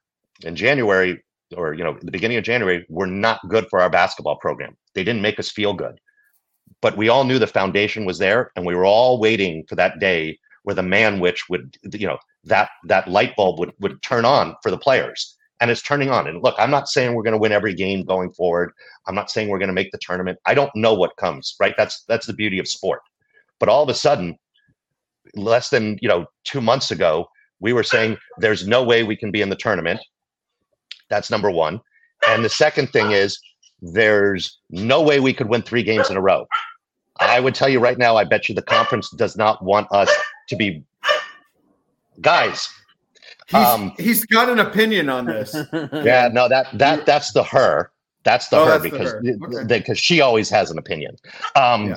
and january or you know the beginning of january were not good for our basketball program. They didn't make us feel good. But we all knew the foundation was there and we were all waiting for that day where the man which would you know that that light bulb would would turn on for the players and it's turning on. And look i'm not saying we're going to win every game going forward. I'm not saying we're going to make the tournament. I don't know what comes right? That's that's the beauty of sport. But all of a sudden less than you know 2 months ago we were saying there's no way we can be in the tournament. That's number 1 and the second thing is there's no way we could win 3 games in a row. I would tell you right now i bet you the conference does not want us to be guys. He's, um, he's got an opinion on this. yeah, no, that that that's the her. That's the Oh, her that's the because her. Okay. because she always has an opinion. Um, Yeah.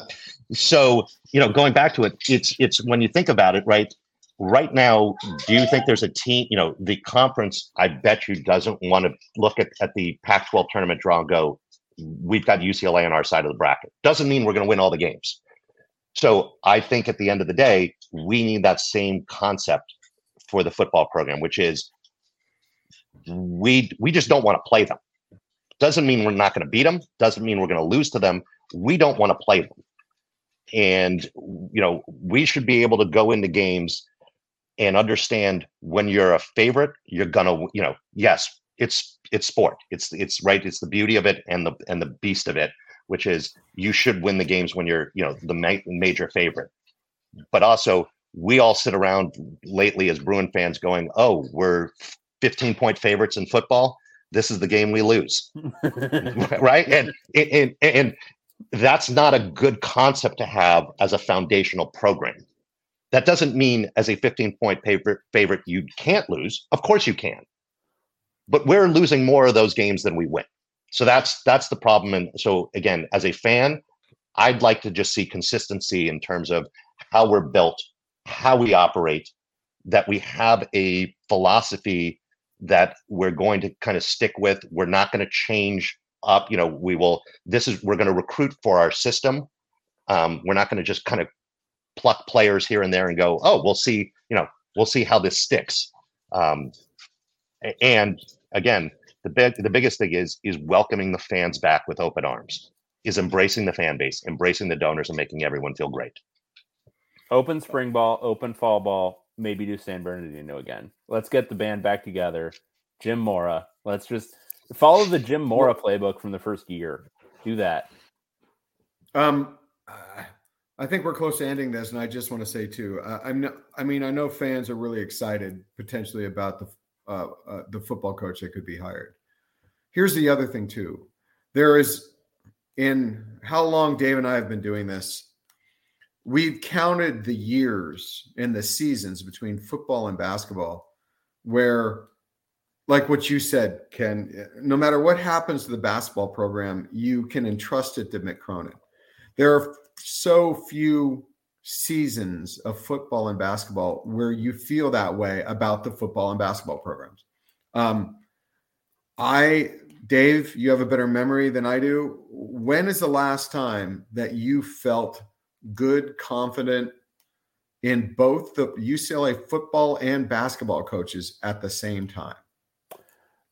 So you know, going back to it, it's it's when you think about it, right? Right now, do you think there's a team? You know, the conference. I bet you doesn't want to look at at the Pac-12 tournament draw and go, "We've got UCLA on our side of the bracket." Doesn't mean we're going to win all the games. So I think at the end of the day, we need that same concept for the football program, which is we we just don't want to play them. Doesn't mean we're not going to beat them. Doesn't mean we're going to lose to them. We don't want to play them. And you know, we should be able to go into games and understand when you're a favorite, you're gonna, you know, yes, it's it's sport. It's it's right. It's the beauty of it and the and the beast of it, which is you should win the games when you're, you know, the ma- major favorite. But also, we all sit around lately as Bruin fans going, "Oh, we're 15 point favorites in football. This is the game we lose." right? And and and that's not a good concept to have as a foundational program. That doesn't mean as a 15 point favorite favorite you can't lose. Of course you can. But we're losing more of those games than we win. So that's that's the problem. And so again, as a fan, I'd like to just see consistency in terms of how we're built, how we operate, that we have a philosophy that we're going to kind of stick with. We're not going to change up. You know, we will. This is we're going to recruit for our system. Um, we're not going to just kind of pluck players here and there and go, oh, we'll see. You know, we'll see how this sticks. Um, and again, the big the biggest thing is is welcoming the fans back with open arms. Is embracing the fan base, embracing the donors, and making everyone feel great. Open spring ball, open fall ball, maybe do San Bernardino again. Let's get the band back together. Jim Mora. Let's just follow the Jim Mora playbook from the first year. Do that. Um, I think we're close to ending this, and I just want to say too, uh, I'm not, I mean, I know fans are really excited potentially about the uh, uh, the football coach that could be hired. Here's the other thing too. There is in how long Dave and I have been doing this. We've counted the years and the seasons between football and basketball where like what you said, Ken, no matter what happens to the basketball program, you can entrust it to Mick Cronin. There are so few seasons of football and basketball where you feel that way about the football and basketball programs. Um, I, Dave, you have a better memory than I do. When is the last time that you felt good, confident in both the UCLA football and basketball coaches at the same time?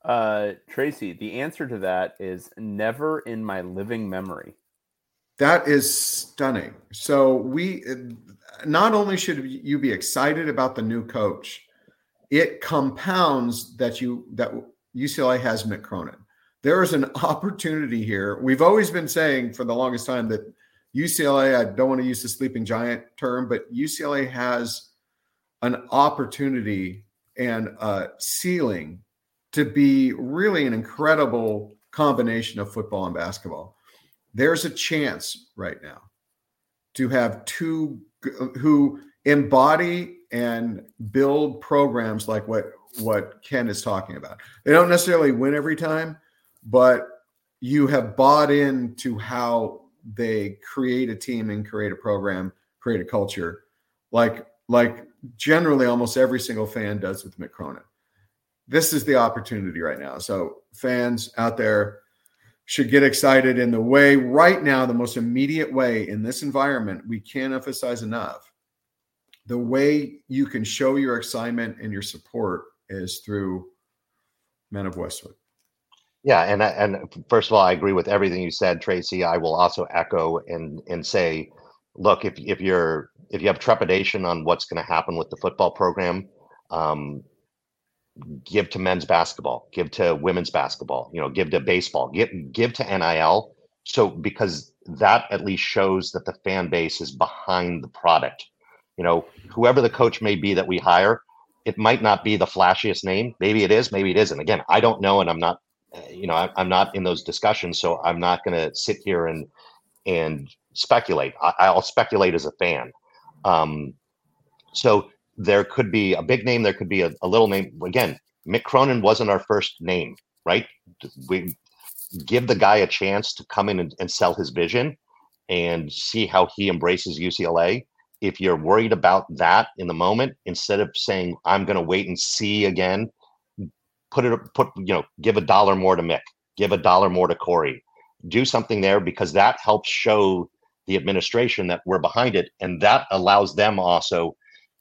Uh, Tracy, the answer to that is never in my living memory. That is stunning. So we not only should you be excited about the new coach, it compounds that you that UCLA has Mick Cronin. There is an opportunity here. We've always been saying for the longest time that UCLA, I don't want to use the sleeping giant term, but UCLA has an opportunity and a ceiling to be really an incredible combination of football and basketball. There's a chance right now to have two who embody and build programs like what what Ken is talking about. They don't necessarily win every time, but you have bought into how they create a team and create a program, create a culture, like like generally almost every single fan does with Mick Cronin this is the opportunity right now. So fans out there should get excited in the way right now, the most immediate way in this environment, we can't emphasize enough. The way you can show your excitement and your support is through Men of Westwood. Yeah, and and first of all, I agree with everything you said, Tracy. I will also echo and and say, look, if if you're if you have trepidation on what's going to happen with the football program, um, give to men's basketball, give to women's basketball, you know, give to baseball, give give to NIL. So because that at least shows that the fan base is behind the product. You know, whoever the coach may be that we hire, it might not be the flashiest name. Maybe it is, maybe it isn't. Again, I don't know, and I'm not, you know, I'm not in those discussions, so I'm not going to sit here and and speculate. I, I'll speculate as a fan. Um, so there could be a big name, there could be a, a little name. Again, Mick Cronin wasn't our first name, right? We give the guy a chance to come in and, and sell his vision and see how he embraces UCLA. If you're worried about that in the moment, instead of saying I'm going to wait and see again, put it put you know give a dollar more to Mick, give a dollar more to Cori, do something there because that helps show the administration that we're behind it, and that allows them also,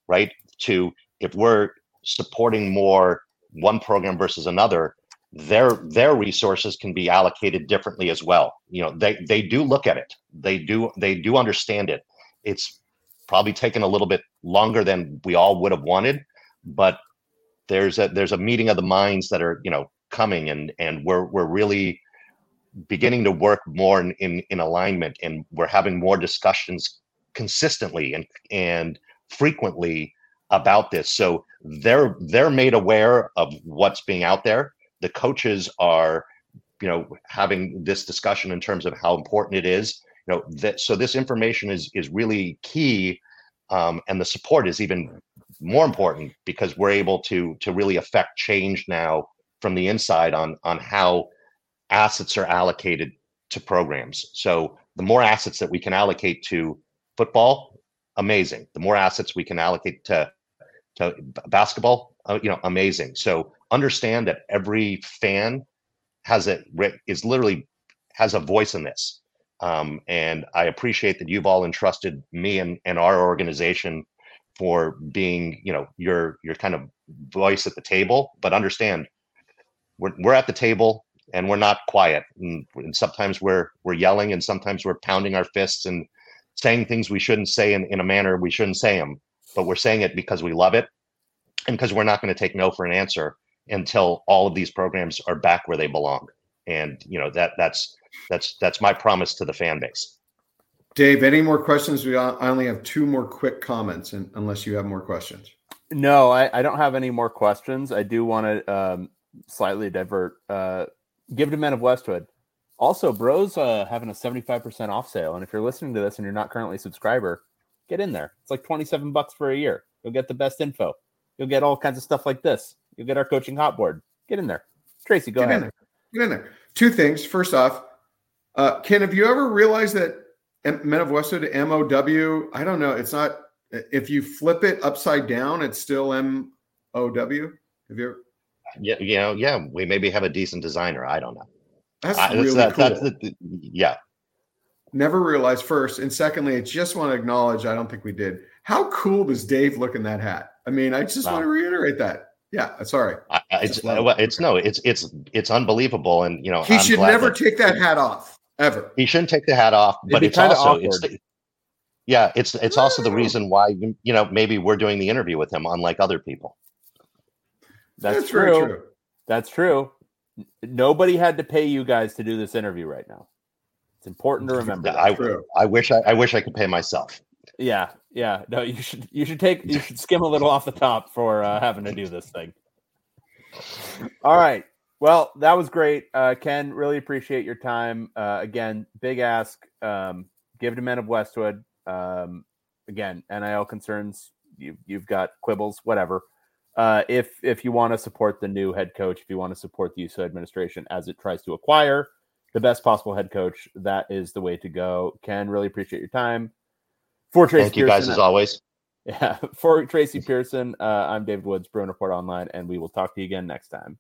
right, to if we're supporting more one program versus another, their their resources can be allocated differently as well. You know, they they do look at it. They do they do understand it. It's probably taken a little bit longer than we all would have wanted, but there's a there's a meeting of the minds that are you know coming and and we're we're really beginning to work more in, in, in alignment and we're having more discussions consistently and and frequently about this. So they're they're made aware of what's being out there. The coaches are you know having this discussion in terms of how important it is. You know that so this information is is really key um, and the support is even more important because we're able to to really affect change now from the inside on on how assets are allocated to programs. So the more assets that we can allocate to football amazing. The more assets we can allocate to to basketball uh, you know amazing. So understand that every fan has a is literally has a voice in this. Um, and i appreciate that you've all entrusted me and, and our organization for being you know your your kind of voice at the table but understand we're, we're at the table and we're not quiet. And, and sometimes we're we're yelling and sometimes we're pounding our fists and saying things we shouldn't say in, in a manner we shouldn't say them but we're saying it because we love it and because we're not going to take no for an answer until all of these programs are back where they belong. And you know that that's that's that's my promise to the fan base Dave, any more questions? We I only have two more quick comments, and unless you have more questions. No, I, I don't have any more questions. I do want to um, slightly divert. Uh, give to Men of Westwood. Also, Bros uh, having a 75% off sale. And if you're listening to this and you're not currently a subscriber, get in there. It's like 27 bucks for a year. You'll get the best info. You'll get all kinds of stuff like this. You'll get our coaching hot board. Get in there. Tracy, go get ahead. In there. Get in there. Two things. First off, uh, Ken, have you ever realized that Men of Westwood, M O W. I don't know. It's not. If you flip it upside down, it's still M O W. Have you? Ever? Yeah, you know, yeah. We maybe have a decent designer. I don't know. That's I, really cool. That's the, yeah. Never realized first, and secondly, I just want to acknowledge. I don't think we did. How cool does Dave look in that hat? I mean, I just wow. want to reiterate that. Yeah, sorry. I, it's well, it's no, it's it's it's unbelievable, and you know, he I'm should never that, take that hat off ever. He shouldn't take the hat off, but it's also it's yeah, it's it's also the reason why you know maybe we're doing the interview with him, unlike other people. That's, That's true. true. That's true. Nobody had to pay you guys to do this interview right now. It's important to remember. I, I wish I, I wish I could pay myself. Yeah, yeah. No, you should you should take you should skim a little off the top for uh, having to do this thing. All right. Well, that was great, uh, Ken. Really appreciate your time. Uh, again, big ask. Um, give to Men of Westwood. Um, again, NIL concerns. You, you've got quibbles, whatever. Uh, if if you want to support the new head coach, if you want to support the USO administration as it tries to acquire the best possible head coach, that is the way to go. Ken, really appreciate your time. For Tracy thank you Pierson, guys as always. Yeah, for Tracy Pierson, uh, I'm David Woods, Bruin Report Online, and we will talk to you again next time.